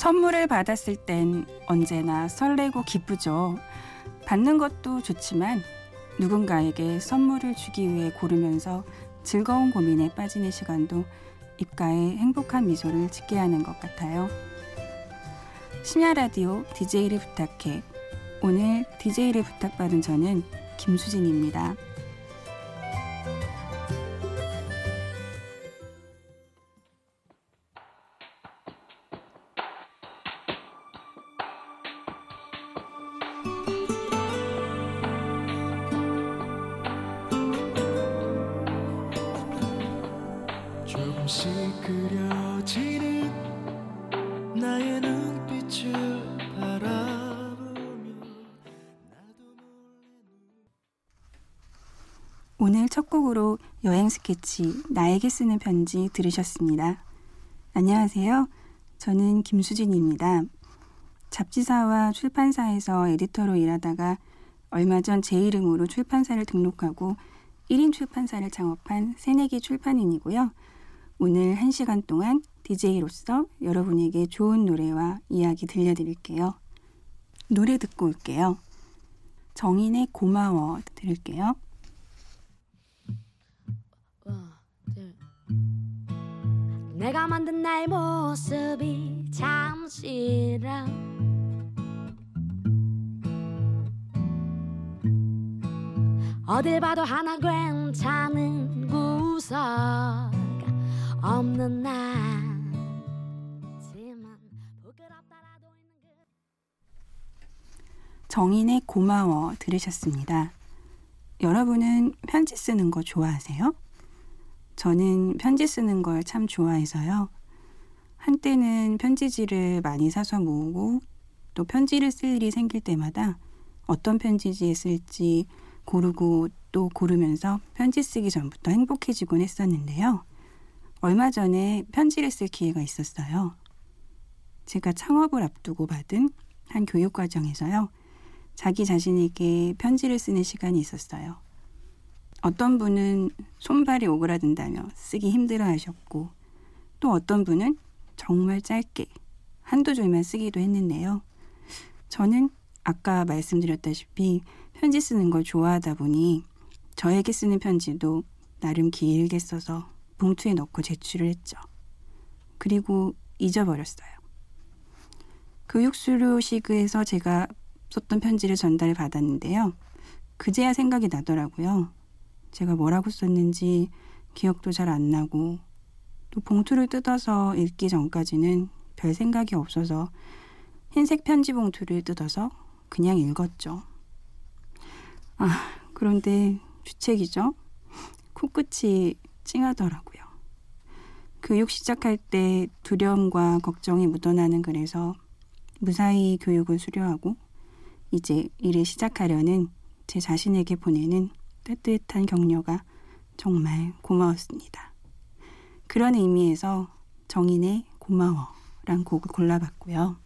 선물을 받았을 땐 언제나 설레고 기쁘죠. 받는 것도 좋지만 누군가에게 선물을 주기 위해 고르면서 즐거운 고민에 빠지는 시간도 입가에 행복한 미소를 짓게 하는 것 같아요. 심야 라디오 DJ를 부탁해. 오늘 DJ를 부탁받은 저는 김수진입니다. 오늘 첫 곡으로 여행 스케치 나에게 쓰는 편지 들으셨습니다. 안녕하세요. 저는 김수진입니다. 잡지사와 출판사에서 에디터로 일하다가 얼마 전 제 이름으로 출판사를 등록하고 1인 출판사를 창업한 새내기 출판인이고요. 오늘 1시간 동안 DJ로서 여러분에게 좋은 노래와 이야기 들려드릴게요. 노래 듣고 올게요. 정인의 고마워 들을게요. 내가 만든 나의 모습이 참 싫어 어딜 봐도 하나 괜찮은 구석 없는 있는 그 정인의 고마워 들으셨습니다. 여러분은 편지 쓰는 거 좋아하세요? 저는 편지 쓰는 걸 참 좋아해서요. 한때는 편지지를 많이 사서 모으고 또 편지를 쓸 일이 생길 때마다 어떤 편지지에 쓸지 고르고 또 고르면서 편지 쓰기 전부터 행복해지곤 했었는데요. 얼마 전에 편지를 쓸 기회가 있었어요. 제가 창업을 앞두고 받은 한 교육과정에서요. 자기 자신에게 편지를 쓰는 시간이 있었어요. 어떤 분은 손발이 오그라든다며 쓰기 힘들어 하셨고, 또 어떤 분은 정말 짧게 한두 줄만 쓰기도 했는데요. 저는 아까 말씀드렸다시피 편지 쓰는 걸 좋아하다 보니 저에게 쓰는 편지도 나름 길게 써서 봉투에 넣고 제출을 했죠. 그리고 잊어버렸어요. 교육수료 시그에서 제가 썼던 편지를 전달 받았는데요. 그제야 생각이 나더라고요. 제가 뭐라고 썼는지 기억도 잘 안 나고 또 봉투를 뜯어서 읽기 전까지는 별 생각이 없어서 흰색 편지 봉투를 뜯어서 그냥 읽었죠. 아, 그런데 주책이죠? 코끝이 찡하더라고요. 교육 시작할 때 두려움과 걱정이 묻어나는 글에서 무사히 교육을 수료하고 이제 일을 시작하려는 제 자신에게 보내는 따뜻한 격려가 정말 고마웠습니다. 그런 의미에서 정인의 고마워란 곡을 골라봤고요.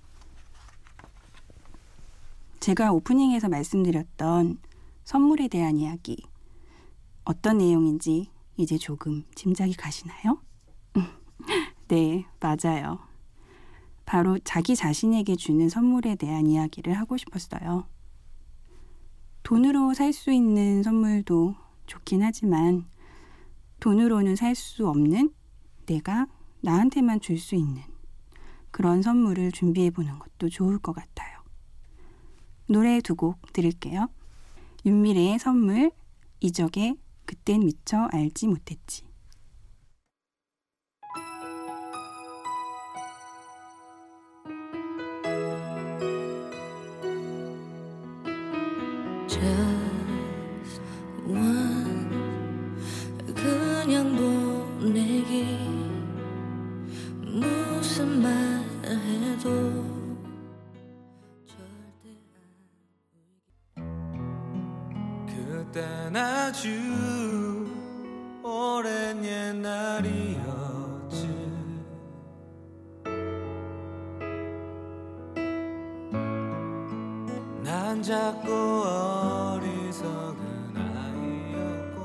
제가 오프닝에서 말씀드렸던 선물에 대한 이야기 어떤 내용인지 이제 조금 짐작이 가시나요? 네, 맞아요. 바로 자기 자신에게 주는 선물에 대한 이야기를 하고 싶었어요. 돈으로 살 수 있는 선물도 좋긴 하지만 돈으로는 살 수 없는 내가 나한테만 줄 수 있는 그런 선물을 준비해 보는 것도 좋을 것 같아요. 노래 두 곡 들을게요. 윤미래의 선물, 이적의 그땐 미처 알지 못했지. 아주 오랜 옛날이었지 난 작고 어리석은 아이였고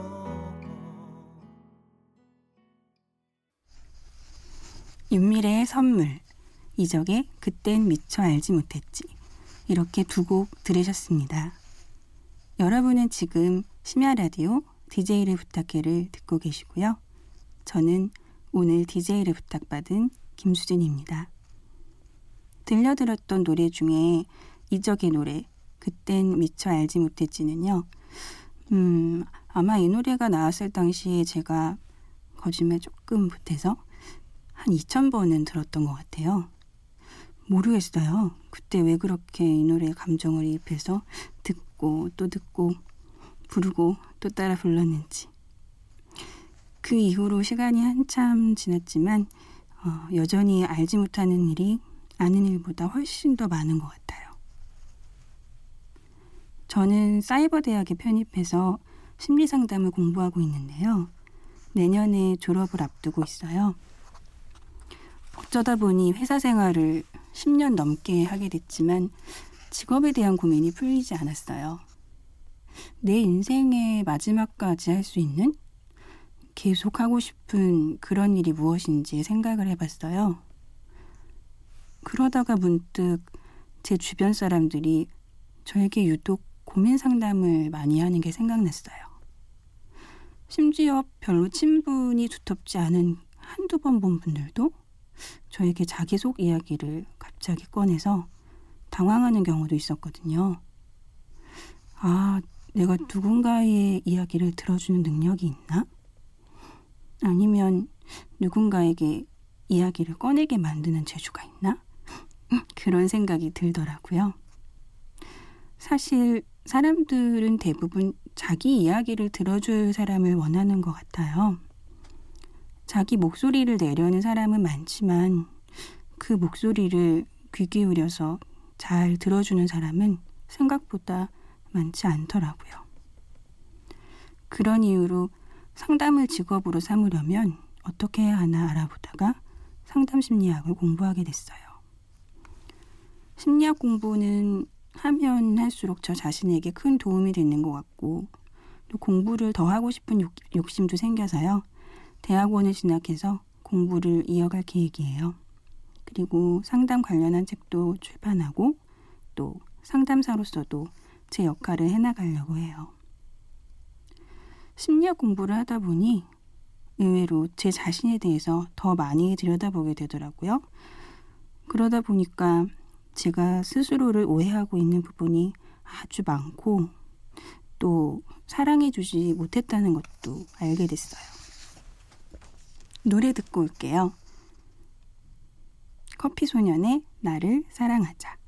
윤미래의 선물, 이적의 그땐 미처 알지 못했지. 이렇게 두 곡 들으셨습니다. 여러분은 지금 심야 라디오 DJ를 부탁해를 듣고 계시고요. 저는 오늘 DJ를 부탁받은 김수진입니다. 들려들었던 노래 중에 이적의 노래 그땐 미처 알지 못했지는요. 음, 아마 이 노래가 나왔을 당시에 제가 거짓말 조금 못해서 한 2,000번은 들었던 것 같아요. 모르겠어요. 그때 왜 그렇게 이 노래에 감정을 이입해서 듣고 또 듣고 부르고 또 따라 불렀는지. 그 이후로 시간이 한참 지났지만 어, 여전히 알지 못하는 일이 아는 일보다 훨씬 더 많은 것 같아요. 저는 사이버 대학에 편입해서 심리 상담을 공부하고 있는데요. 내년에 졸업을 앞두고 있어요. 어쩌다 보니 회사 생활을 10년 넘게 하게 됐지만 직업에 대한 고민이 풀리지 않았어요. 내 인생의 마지막까지 할 수 있는 계속 하고 싶은 그런 일이 무엇인지 생각을 해봤어요. 그러다가 문득 제 주변 사람들이 저에게 유독 고민 상담을 많이 하는 게 생각났어요. 심지어 별로 친분이 두텁지 않은 한두 번 본 분들도 저에게 자기 속 이야기를 갑자기 꺼내서 당황하는 경우도 있었거든요. 아, 내가 누군가의 이야기를 들어주는 능력이 있나? 아니면 누군가에게 이야기를 꺼내게 만드는 재주가 있나? 그런 생각이 들더라고요. 사실 사람들은 대부분 자기 이야기를 들어줄 사람을 원하는 것 같아요. 자기 목소리를 내려는 사람은 많지만 그 목소리를 귀 기울여서 잘 들어주는 사람은 생각보다 많지 않더라고요. 그런 이유로 상담을 직업으로 삼으려면 어떻게 해야 하나 알아보다가 상담 심리학을 공부하게 됐어요. 심리학 공부는 하면 할수록 저 자신에게 큰 도움이 되는 것 같고 또 공부를 더 하고 싶은 욕, 욕심도 생겨서요. 대학원을 진학해서 공부를 이어갈 계획이에요. 그리고 상담 관련한 책도 출판하고 또 상담사로서도 제 역할을 해나가려고 해요. 심리학 공부를 하다 보니 의외로 제 자신에 대해서 더 많이 들여다보게 되더라고요. 그러다 보니까 제가 스스로를 오해하고 있는 부분이 아주 많고 또 사랑해주지 못했다는 것도 알게 됐어요. 노래 듣고 올게요. 커피 소년의 나를 사랑하자.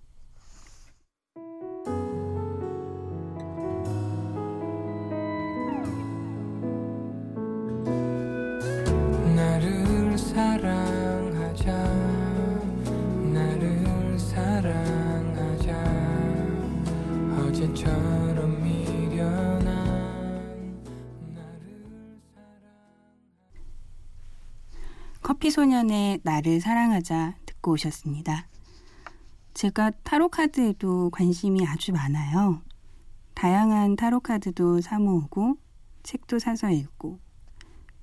피 소년의 나를 사랑하자 듣고 오셨습니다. 제가 타로 카드에도 관심이 아주 많아요. 다양한 타로 카드도 사모으고 책도 사서 읽고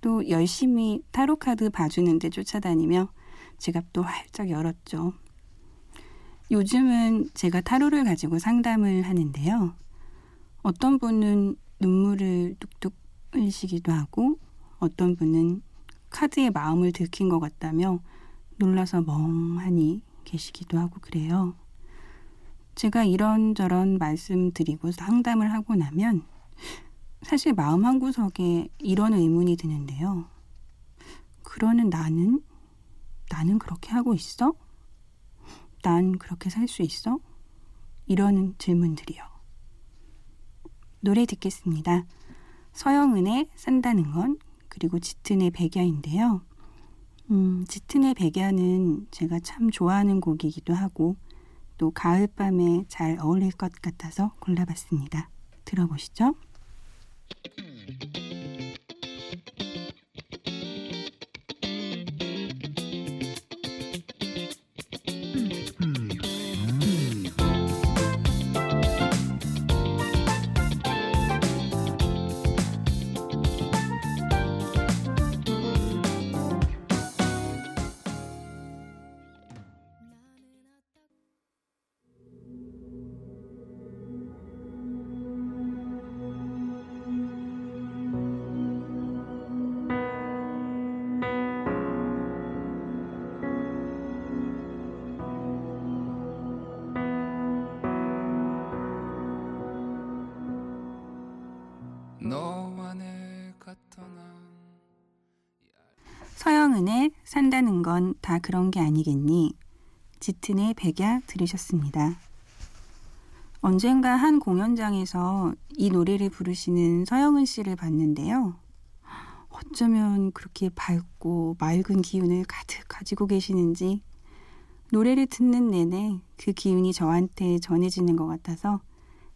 또 열심히 타로 카드 봐주는데 쫓아다니며 지갑도 활짝 열었죠. 요즘은 제가 타로를 가지고 상담을 하는데요. 어떤 분은 눈물을 뚝뚝 흘리시기도 하고 어떤 분은 카드에 마음을 들킨 것 같다며 놀라서 멍하니 계시기도 하고 그래요. 제가 이런저런 말씀드리고 상담을 하고 나면 사실 마음 한구석에 이런 의문이 드는데요. 그러는 나는? 나는 그렇게 하고 있어? 난 그렇게 살 수 있어? 이러는 질문들이요. 노래 듣겠습니다. 서영은의 산다는 건 그리고 짙은의 백야인데요. 음, 짙은의 백야는 제가 참 좋아하는 곡이기도 하고 또 가을밤에 잘 어울릴 것 같아서 골라봤습니다. 들어보시죠. 산다는 건 다 그런 게 아니겠니? 짙은의 백야 들으셨습니다. 언젠가 한 공연장에서 이 노래를 부르시는 서영은 씨를 봤는데요. 어쩌면 그렇게 밝고 맑은 기운을 가득 가지고 계시는지 노래를 듣는 내내 그 기운이 저한테 전해지는 것 같아서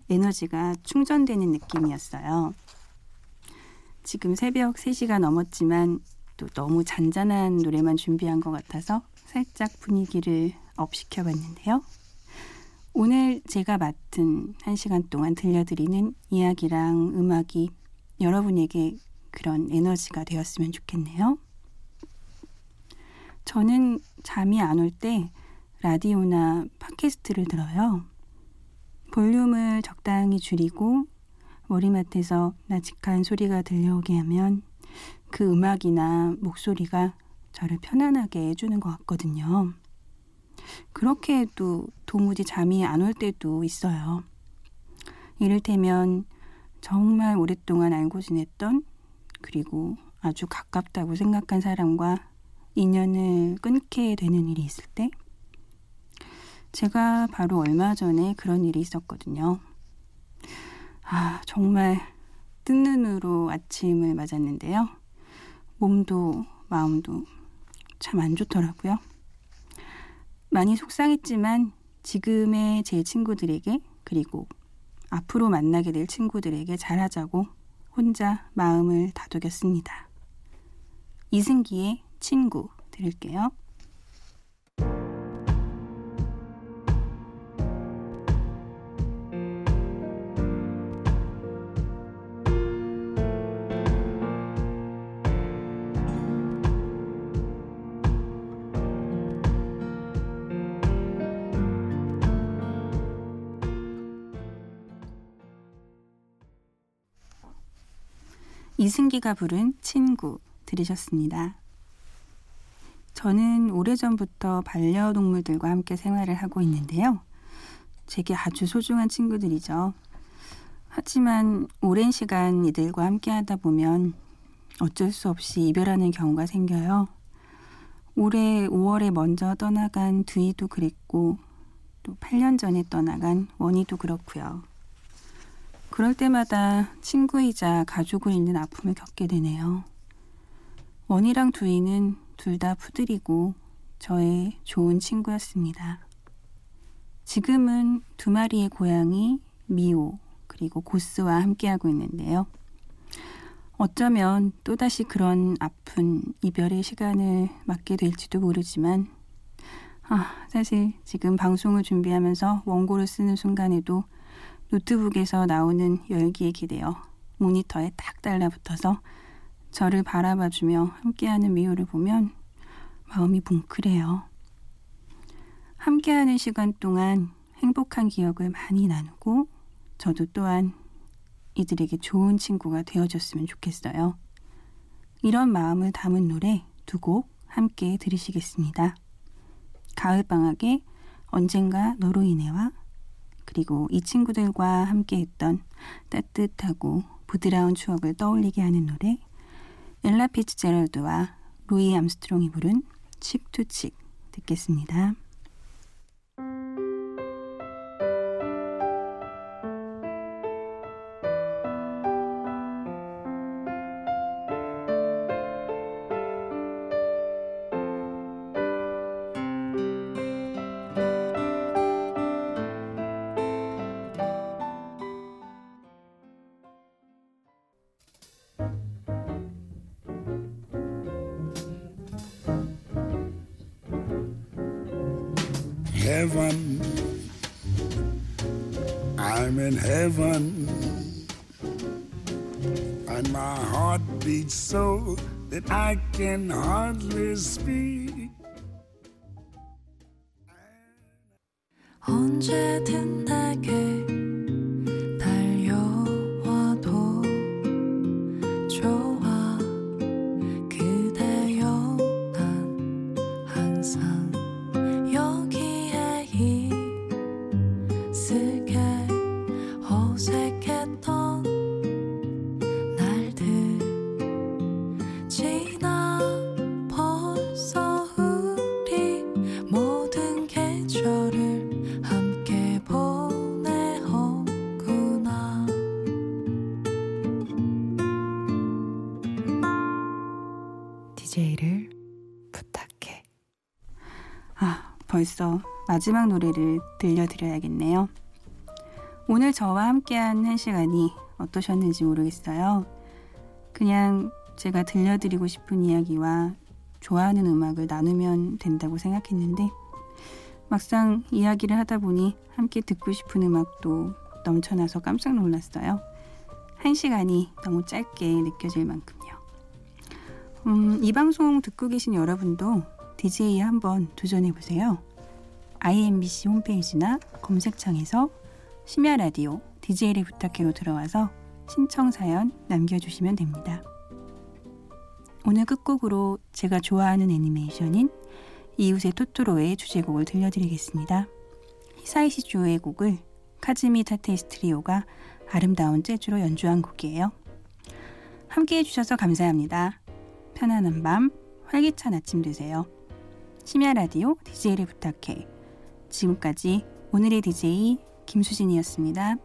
에너지가 충전되는 느낌이었어요. 지금 새벽 3시가 넘었지만 또 너무 잔잔한 노래만 준비한 것 같아서 살짝 분위기를 up 시켜봤는데요. 오늘 제가 맡은 한 시간 동안 들려드리는 이야기랑 음악이 여러분에게 그런 에너지가 되었으면 좋겠네요. 저는 잠이 안 올 때 라디오나 팟캐스트를 들어요. 볼륨을 적당히 줄이고 머리맡에서 나직한 소리가 들려오게 하면 그 음악이나 목소리가 저를 편안하게 해주는 것 같거든요. 그렇게 해도 도무지 잠이 안 올 때도 있어요. 이를테면 정말 오랫동안 알고 지냈던 그리고 아주 가깝다고 생각한 사람과 인연을 끊게 되는 일이 있을 때 제가 바로 얼마 전에 그런 일이 있었거든요. 아, 정말 뜬 눈으로 아침을 맞았는데요. 몸도 마음도 참 안 좋더라고요. 많이 속상했지만 지금의 제 친구들에게 그리고 앞으로 만나게 될 친구들에게 잘하자고 혼자 마음을 다독였습니다. 이승기의 친구 들을게요. 이승기가 부른 친구 들으셨습니다. 저는 오래전부터 반려동물들과 함께 생활을 하고 있는데요. 제게 아주 소중한 친구들이죠. 하지만 오랜 시간 이들과 함께 하다 보면 어쩔 수 없이 이별하는 경우가 생겨요. 올해 5월에 먼저 떠나간 두이도 그랬고 또 8년 전에 떠나간 원이도 그렇고요. 그럴 때마다 친구이자 가족을 잃는 아픔을 겪게 되네요. 원이랑 두이는 둘 다 푸들이고 저의 좋은 친구였습니다. 지금은 두 마리의 고양이 미오 그리고 고스와 함께하고 있는데요. 어쩌면 또다시 그런 아픈 이별의 시간을 맞게 될지도 모르지만 아, 사실 지금 방송을 준비하면서 원고를 쓰는 순간에도 노트북에서 나오는 열기에 기대어 모니터에 딱 달라붙어서 저를 바라봐주며 함께하는 미호를 보면 마음이 뭉클해요. 함께하는 시간 동안 행복한 기억을 많이 나누고 저도 또한 이들에게 좋은 친구가 되어줬으면 좋겠어요. 이런 마음을 담은 노래 두 곡 함께 들으시겠습니다. 가을방학에 언젠가 너로 인해와 그리고 이 친구들과 함께 했던 따뜻하고 부드러운 추억을 떠올리게 하는 노래 엘라 피츠제럴드와 루이 암스트롱이 부른 칙투칙 듣겠습니다. heaven. I'm in heaven. And my heart beats so that I can hardly speak. 언제든 내게 DJ를 부탁해. 아, 벌써 마지막 노래를 들려드려야겠네요. 오늘 저와 함께한 한 시간이 어떠셨는지 모르겠어요. 그냥 제가 들려드리고 싶은 이야기와 좋아하는 음악을 나누면 된다고 생각했는데 막상 이야기를 하다 보니 함께 듣고 싶은 음악도 넘쳐나서 깜짝 놀랐어요. 한 시간이 너무 짧게 느껴질 만큼. 음, 이 방송 듣고 계신 여러분도 DJ 한번 도전해 보세요. IMBC 홈페이지나 검색창에서 심야 라디오 DJ를 부탁해로 들어와서 신청 사연 남겨주시면 됩니다. 오늘 끝곡으로 제가 좋아하는 애니메이션인 이웃의 토토로의 주제곡을 들려드리겠습니다. 히사이시조의 곡을 카즈미 타테이시 트리오가 아름다운 재즈로 연주한 곡이에요. 함께 해주셔서 감사합니다. 편안한 밤, 활기찬 아침 되세요. 심야 라디오 DJ를 부탁해. 지금까지 오늘의 DJ 김수진이었습니다.